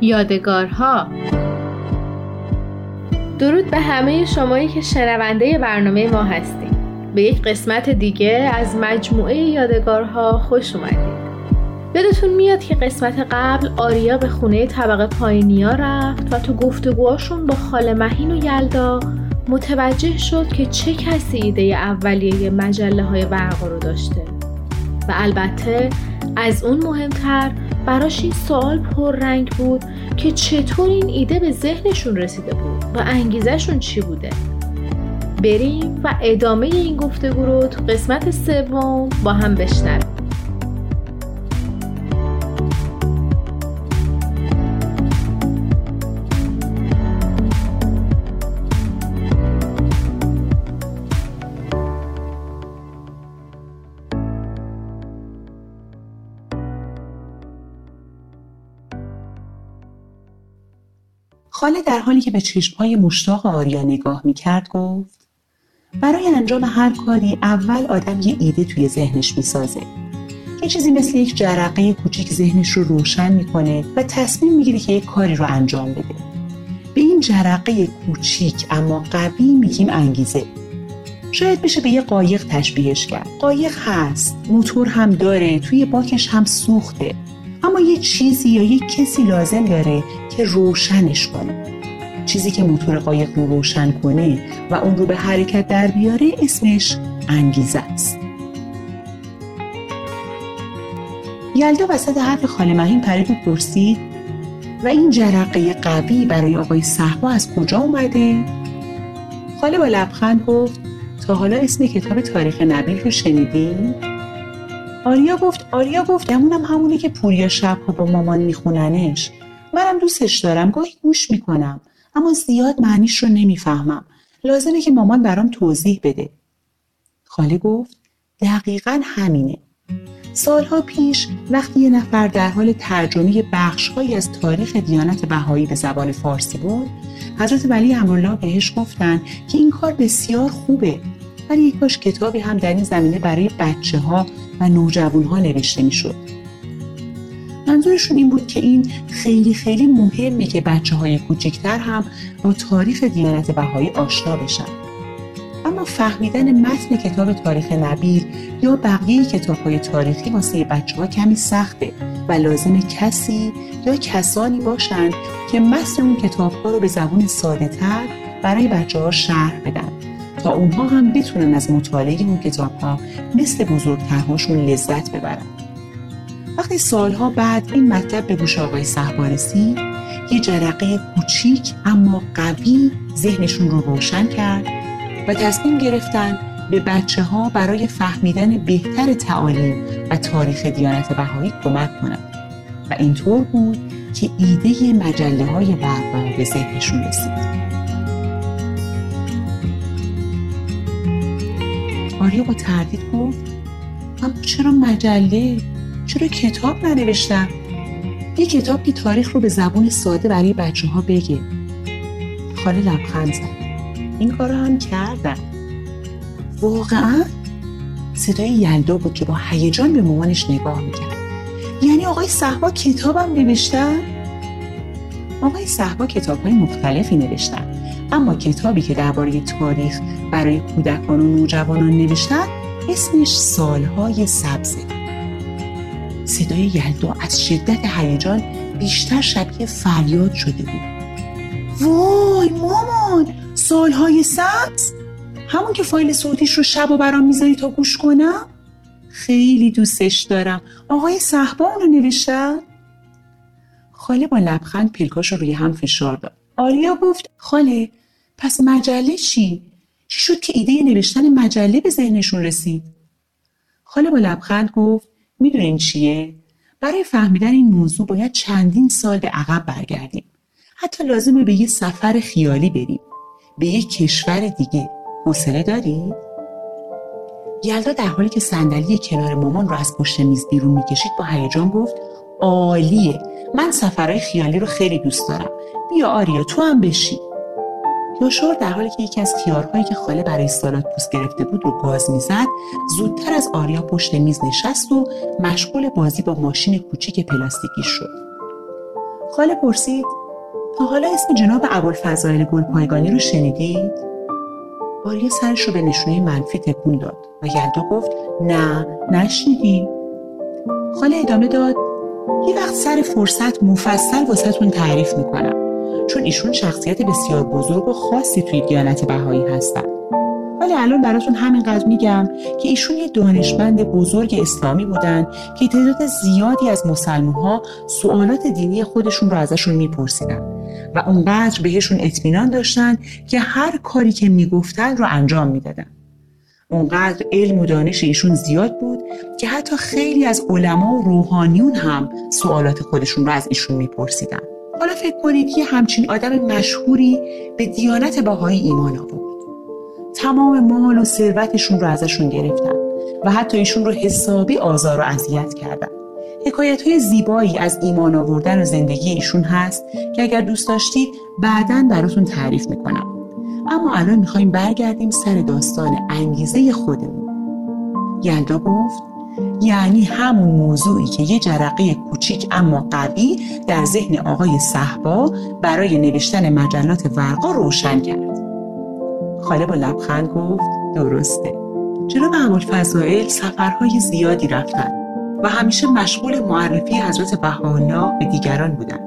یادگارها. درود به همه شمایی که شنونده برنامه ما هستیم. به یک قسمت دیگه از مجموعه یادگارها خوش اومدید. یادتون میاد که قسمت قبل آریا به خونه طبقه پایینیا رفت و تو گفتگوهاشون با خاله مهین و یلدا متوجه شد که چه کسی ایده اولیه مجله های ورقا رو داشته. و البته از اون مهمتر براش این سوال پررنگ بود که چطور این ایده به ذهنشون رسیده بود و انگیزشون چی بوده. بریم و ادامه این گفتگو رو تو قسمت سوم با هم بشنویم. خاله در حالی که به چشمهای مشتاق آریا نگاه می‌کرد گفت برای انجام هر کاری اول آدم یه ایده توی ذهنش می‌سازه. یه چیزی مثل یک جرقه کوچیک ذهنش رو روشن می‌کنه و تصمیم می‌گیره که یک کاری رو انجام بده. به این جرقه کوچیک اما قوی میگیم انگیزه. شاید بشه به یه قایق تشبیهش کرد. قایق هست موتور هم داره توی باکش هم سوخته. یه چیزی یا یه کسی لازم داره که روشنش کنه چیزی که موتور قایق رو روشن کنه و اون رو به حرکت در بیاره اسمش انگیزه است یلدا وسط حرف خاله مهین پرید پرسید و این جرقه قوی برای آقای صحبا از کجا اومده؟ خاله با لبخند گفت تا حالا اسم کتاب تاریخ نبیل رو شنیدی؟ آریا گفت آریا گفت گمونم همونی که پوریا شبها با مامان میخوننش. منم دوستش دارم گاهی گوش می‌کنم اما زیاد معنیش رو نمی‌فهمم. لازمه که مامان برام توضیح بده. خاله گفت دقیقا همینه. سالها پیش وقتی یه نفر در حال ترجمه بخشهایی از تاریخ دیانت بهایی به زبان فارسی بود حضرت ولی امرالله بهش گفتن که این کار بسیار خوبه ولی کاش کتابی هم در این زمینه برای بچه ها و نوجوان ها نوشته می شد. منظورشون این بود که این خیلی خیلی مهمه که بچه های کوچکتر هم با تاریخ دیانت بهایی آشنا بشن. اما فهمیدن متن کتاب تاریخ نبیل یا بقیه کتاب های تاریخی واسه بچه ها کمی سخته و لازم کسی یا کسانی باشند که متن اون کتاب ها رو به زبون ساده تر برای بچه ها شرح بدن تا اونها هم بتونن از مطالعه اون کتاب ها مثل بزرگترهاشون لذت ببرن. وقتی سالها بعد این مطلب به گوش آقای صحبا رسید یه جرقه کوچیک اما قوی ذهنشون رو روشن کرد و تصمیم گرفتن به بچه ها برای فهمیدن بهتر تعالیم و تاریخ دیانت بهایی کمک کنند و اینطور بود که ایده مجله های به ذهنشون رسید. آریا با تردید گفت اما چرا مجله؟ چرا کتاب ننوشتم؟ یه کتاب که تاریخ رو به زبون ساده برای بچه ها بگه. خاله لبخند زد. این کار هم کردم. واقعا؟ صدای یلدا بود که با هیجان به مامانش نگاه می‌کرد. یعنی آقای صحبا کتابم نوشتن؟ آقای صحبا کتاب های مختلفی نوشتن. اما کتابی که درباره تاریخ برای کودکان و نوجوانان نوشتن اسمش سالهای سبزه صدای یلدا از شدت هیجان بیشتر شبیه فریاد شده بود. وای مامان سالهای سبز؟ همون که فایل صوتیش رو شب و برام می‌ذاری تا گوش کنم؟ خیلی دوستش دارم. آقای صحبا اونو نوشتن؟ خاله با لبخند پیلکاش رو روی هم فشار داد. آریا گفت خاله پس مجله چی؟ چی شد که ایده نوشتن مجله به ذهنشون رسید؟ خاله با لبخند گفت می‌دونین چیه؟ برای فهمیدن این موضوع باید چندین سال به عقب برگردیم. حتی لازمه به یه سفر خیالی بریم. به یه کشور دیگه. حوصله داری؟ یلدا در حالی که صندلی کنار مامان رو از پشت میز بیرون می‌کشید با هیجان گفت عالیه من سفرهای خیالی رو خیلی دوست دارم. بیا آریا تو هم بشی. یاشار در حالی که یکی از کیارهایی که خاله برای سالات پوست گرفته بود رو گاز می‌زد زودتر از آریا پشت میز نشست و مشغول بازی با ماشین کوچیک پلاستیکی شد. خاله پرسید تا حالا اسم جناب ابوالفضائل گلپایگانی رو شنیدید؟ آریا سرش رو به نشونه منفی تکون داد. و یلدا گفت نه نشنیدیم. خاله ادامه داد یه وقت سر فرصت مفصل واسهتون تعریف می‌کنم. چون ایشون شخصیت بسیار بزرگ و خاصی توی دیانت بهایی هستن. ولی الان براتون همینقدر میگم که ایشون یه دانشمند بزرگ اسلامی بودن که تعداد زیادی از مسلمان ها سوالات دینی خودشون رو ازشون میپرسیدن و اونقدر بهشون اطمینان داشتن که هر کاری که می‌گفتن رو انجام می‌دادن. اونقدر علم و دانش ایشون زیاد بود که حتی خیلی از علما و روحانیون هم سوالات خودشون رو از ایشون میپرسیدن. حالا فکر کنید که همچین آدم مشهوری به دیانت بهایی ایمان آورد. تمام مال و ثروتشون رو ازشون گرفتن و حتی ایشون رو حسابی آزار و اذیت کردن. حکایت های زیبایی از ایمان آوردن و زندگی ایشون هست که اگر دوست داشتید بعدا براتون تعریف می‌کنم. اما الان می‌خوایم برگردیم سر داستان انگیزه خودمون. یلدا گفت یعنی همون موضوعی که یه جرقه کوچیک اما قوی در ذهن آقای صحبا برای نوشتن مجلات ورقا روشن کرد. خاله با لبخند گفت درسته. جناب ابوالفضائل سفرهای زیادی رفتن و همیشه مشغول معرفی حضرت بهاءالله به دیگران بودن.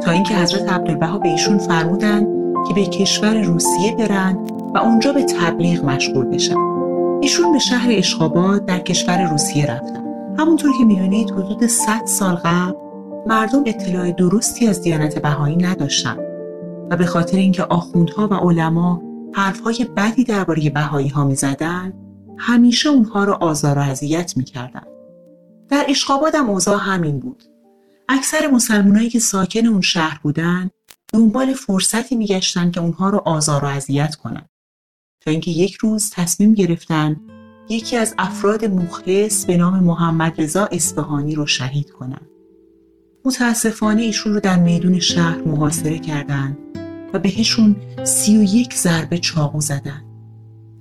تا اینکه حضرت عبدالبها به ایشون فرمودن که به کشور روسیه برن و اونجا به تبلیغ مشغول بشن. ایشون به شهر اشخاباد در کشور روسیه رفتن. همونطور که می‌دونید حدود 100 سال قبل مردم اطلاع درستی از دیانت بهایی نداشتن. و به خاطر اینکه آخوندها و علما حرفهای بدی درباره بهایی ها می‌زدن همیشه اونها رو آزار و اذیت می‌کردن. در اشخاباد هم اوضاع همین بود. اکثر مسلمانایی که ساکن اون شهر بودن دنبال فرصتی میگشتن که اونها رو آزار و اذیت کنن. تا اینکه یک روز تصمیم گرفتن یکی از افراد مخلص به نام محمد رضا اصفهانی رو شهید کنن. متاسفانه ایشون رو در میدون شهر محاصره کردند و بهشون سی و یک ضربه چاقو زدن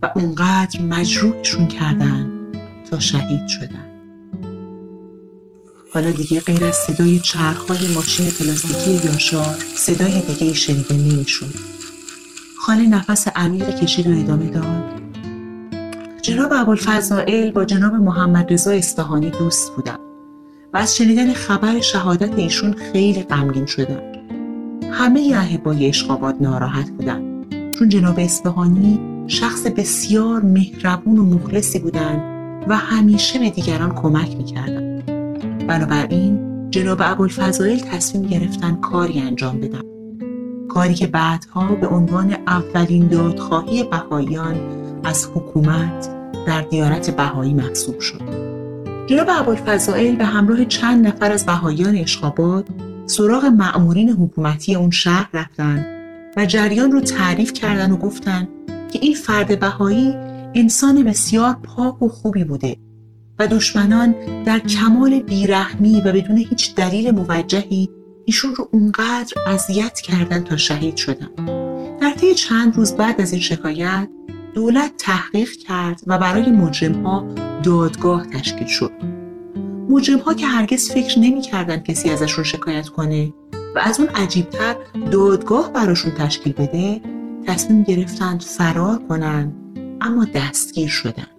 و اونقدر مجروحشون کردن تا شهید شدن. حالا دیگه غیر از صدای چرخهای ماشین پلاستیکی یاشار صدای دیگه ای شنیده نمی‌شد. خاله نفس عمیقی کشید و ادامه داد. جناب ابوالفضائل با جناب محمد رضا استهانی دوست بودن و از شنیدن خبر شهادت ایشون خیلی غمگین شدن همه احبای اشقابات ناراحت بودن. چون جناب اصفهانی شخص بسیار مهربون و مخلصی بودند و همیشه به دیگران کمک می‌کردن بنابراین جناب ابوالفضائل تصمیم گرفتن کاری انجام بدن. کاری که بعدها به عنوان اولین دادخواهی بهاییان از حکومت در دیارت بهایی محسوب شد. جناب ابوالفضائل به همراه چند نفر از بهاییان اشخابات سراغ مأمورین حکومتی اون شهر رفتن و جریان رو تعریف کردن و گفتن که این فرد بهایی انسان بسیار پاک و خوبی بوده. و دشمنان در کمال بیرحمی و بدون هیچ دلیل موجهی ایشون رو اونقدر اذیت کردن تا شهید شدن. در طی چند روز بعد از این شکایت دولت تحقیق کرد و برای مجرم ها دادگاه تشکیل شد. مجرم ها که هرگز فکر نمی کردن کسی ازشون شکایت کنه و از اون عجیبتر دادگاه براشون تشکیل بده تصمیم گرفتند فرار کنن اما دستگیر شدن.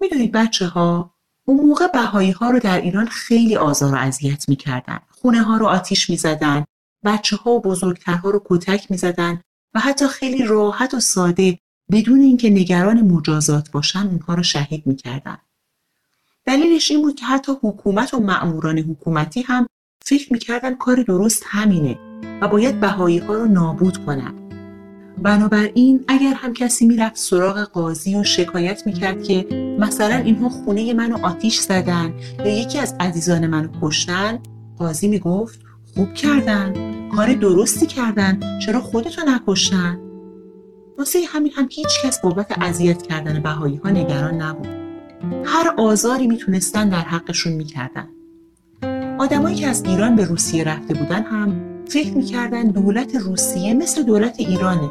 می‌دونید بچه ها اون موقع بهایی ها رو در ایران خیلی آزار و اذیت می‌کردن. خونه ها رو آتیش می‌زدن بچه ها و بزرگترها رو کتک می‌زدن و حتی خیلی راحت و ساده بدون اینکه نگران مجازات باشن اونها رو شهید می‌کردن. دلیلش این بود که حتی حکومت و مأموران حکومتی هم فکر می‌کردن کار درست همینه و باید بهایی ها رو نابود کنن. بنابراین اگر هم کسی می‌رفت سراغ قاضی و شکایت می‌کرد که مثلا اینها خونه منو آتیش زدن یا یکی از عزیزان منو کشتن قاضی می‌گفت خوب کردن کار درستی کردن چرا خودتو نکشتن؟ واسه همین هم هیچ کس بابت اذیت کردن بهایی ها نگران نبود. هر آزاری می‌تونستن در حقشون می‌کردن. آدمایی که از ایران به روسیه رفته بودن هم فکر می‌کردن دولت روسیه مثل دولت ایرانه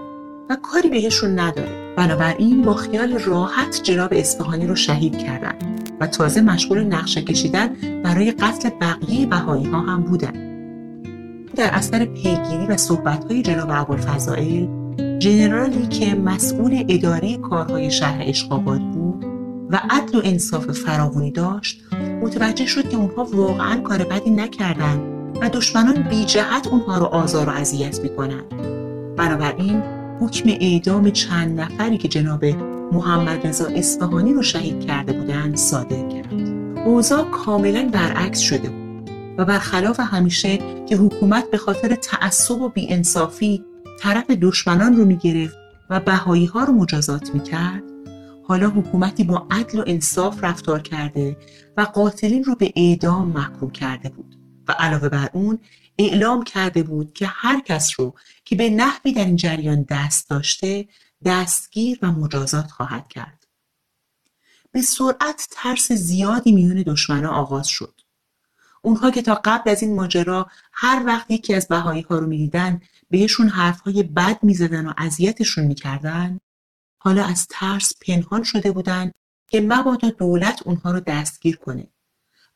و کاری بهشون نداره. بنابراین با خیال راحت جناب اصفهانی رو شهید کردن و تازه مشغول نقشه کشیدن برای قتل بقیه بهایی ها هم بودن. در اثر پیگیری و صحبتهای جناب ابوالفضائل جنرالی که مسئول اداره کارهای شهر اشقاباد بود و عدل و انصاف فراوانی داشت متوجه شد که اونها واقعا کار بدی نکردند و دشمنان بی جهت اونها رو آزار و اذیت می‌کنند. بنابراین حکم اعدام چند نفری که جناب محمد رضا اصفهانی رو شهید کرده بودند صادر کرد. اوضاع کاملا برعکس شده بود و برخلاف همیشه که حکومت به خاطر تعصب و بیانصافی طرف دشمنان رو می‌گرفت و بهایی ها رو مجازات می‌کرد حالا حکومتی با عدل و انصاف رفتار کرده و قاتلین رو به اعدام محکوم کرده بود. و علاوه بر اون اعلام کرده بود که هر کس رو که به نحوی در این جریان دست داشته دستگیر و مجازات خواهد کرد. به سرعت ترس زیادی میون دشمنا آغاز شد. اونها که تا قبل از این ماجرا هر وقت یکی از بهایی ها رو می‌دیدن بهشون حرفهای بد می‌زدن و اذیتشون می‌کردن حالا از ترس پنهان شده بودن که مبادا دولت اونها رو دستگیر کنه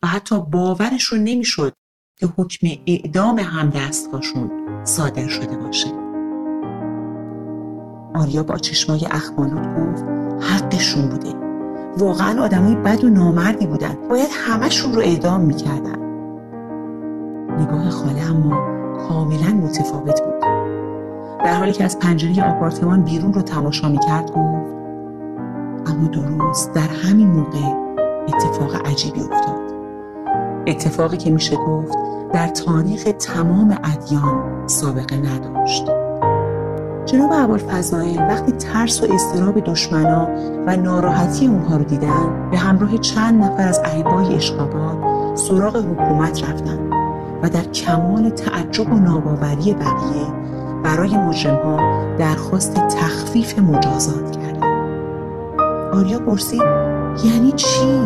و حتی باورشون نمی‌شد که حکم اعدام همدستهاشون صادر شده باشه. آریا با چشمای اخمالود گفت حقشون بوده. واقعا آدمای بد و نامردی بودن. باید همهشون رو اعدام می‌کردن. نگاه خاله اما کاملا متفاوت بود. در حالی که از پنجره آپارتمان بیرون رو تماشا می‌کرد گفت اما درست در همین موقع اتفاق عجیبی افتاد. اتفاقی که میشه گفت در تاریخ تمام ادیان سابقه نداشت جناب فضایل وقتی ترس و استراب دشمنا و ناراحتی اونها رو دیدن به همراه چند نفر از احبای اشقاباد سراغ حکومت رفتن و در کمال تعجب و ناباوری بقیه برای مجرم درخواست تخفیف مجازات کردن آریا پرسید یعنی چی؟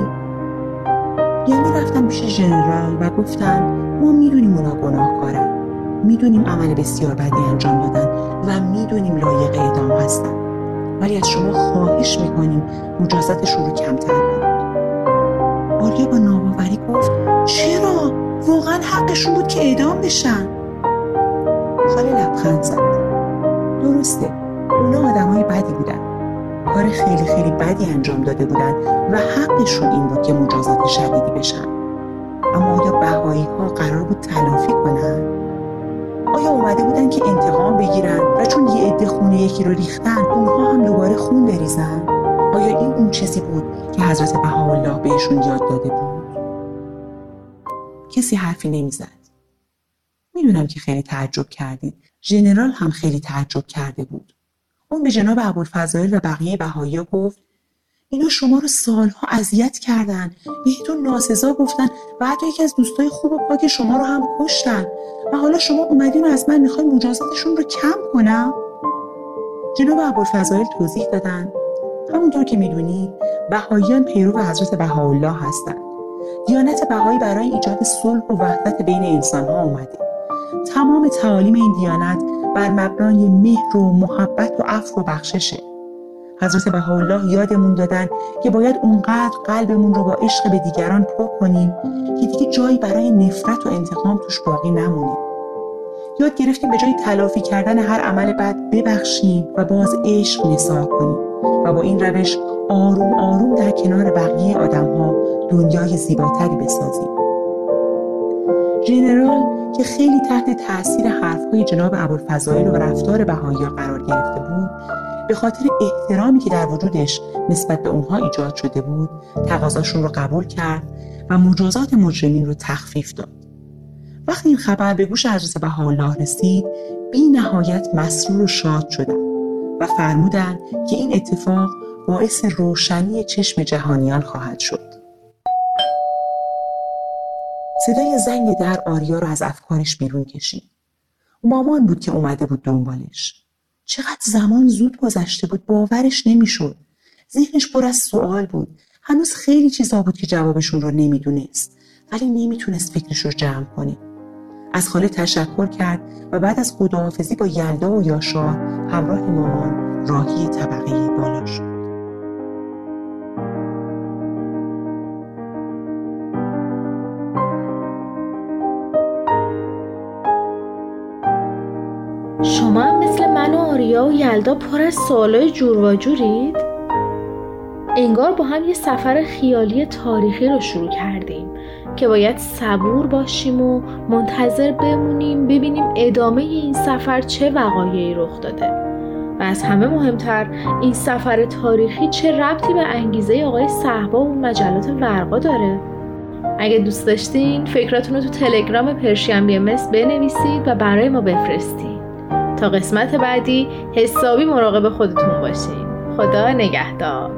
یعنی رفتن پیش ژنرال و گفتن ما می‌دونیم اونا گناهکارن. می‌دونیم عمل بسیار بدی انجام دادن و می‌دونیم لایق اعدام هستن. ولی از شما خواهش می‌کنیم مجازاتشون رو کمتر کنید. آریا با ناباوری گفت چرا؟ واقعا حقشون بود که اعدام بشن. خاله لبخند زد. درسته اونا آدم های بدی بودن. کار خیلی خیلی بدی انجام داده بودن و حقشون این بود که مجازات شدیدی بشن. آیا بهایی ها قرار بود تلافی کنن؟ آیا اومده بودن که انتقام بگیرن و چون یه عده خونه یکی رو ریختن اونها هم دوباره خون بریزن؟ آیا این اون چیزی بود که حضرت بهاءالله بهشون یاد داده بود؟ کسی حرفی نمی‌زد. می‌دونم که خیلی تعجب کردید. ژنرال هم خیلی تعجب کرده بود. اون به جناب ابوالفضائل و بقیه بهایی گفت اینا شما رو سالها اذیت کردن. بهتون ناسزا گفتن و حتی یکی از دوستای خوب و پاک شما رو هم کشتن. و حالا شما اومدین و از من می‌خواین مجازاتشون رو کم کنم؟ جناب ابوالفضائل توضیح دادن. همونطور که می‌دونید بهاییان پیرو حضرت بهاءالله هستند دیانت بهایی برای ایجاد صلح و وحدت بین انسانها اومده. تمام تعالیم این دیانت بر مبنای مهر و محبت و عفو و بخششه. حضرت بهاءالله یادمون دادن که باید اونقدر قلبمون رو با عشق به دیگران پر کنیم که دیگه جایی برای نفرت و انتقام توش باقی نمونه یاد گرفتیم به جای تلافی کردن هر عمل بد ببخشیم و باز عشق نثار کنیم و با این روش آروم آروم در کنار بقیه آدم ها دنیای زیباتری بسازیم. ژنرال که خیلی تحت تاثیر حرفهای جناب ابوالفضائل و رفتار بهایی قرار گرفته بود به خاطر احترامی که در وجودش نسبت به اونها ایجاد شده بود تقاضاشون رو قبول کرد و مجازات مجرمین رو تخفیف داد. وقتی این خبر به گوش حضرت بهاءالله رسید بی نهایت مسرور و شاد شدن و فرمودند که این اتفاق باعث روشنی چشم جهانیان خواهد شد. صدای زنگ در آریا رو از افکارش بیرون کشید. مامان بود که اومده بود دنبالش. چقدر زمان زود گذشته بود باورش نمی‌شد. ذهنش پر از سوال بود. هنوز خیلی چیزا بود که جوابشون رو نمی‌دونست ولی نمی‌تونست فکرش رو جمع کنه. از خاله تشکر کرد و بعد از خداحافظی با یلدا و یاشا همراه مامان راهی طبقه بالا شد. یلدا پر از سوالای جور و جورید؟ انگار با هم یه سفر خیالی تاریخی رو شروع کردیم که باید صبور باشیم و منتظر بمونیم ببینیم ادامه این سفر چه وقایعی رخ داده. و از همه مهمتر این سفر تاریخی چه ربطی به انگیزه آقای صحبا و مجلات ورقا داره؟ اگه دوست داشتین فکراتون رو تو تلگرام پرشین بی بنویسید و برای ما بفرستید تا قسمت بعدی حسابی مراقب خودتون باشین. خدا نگهدار.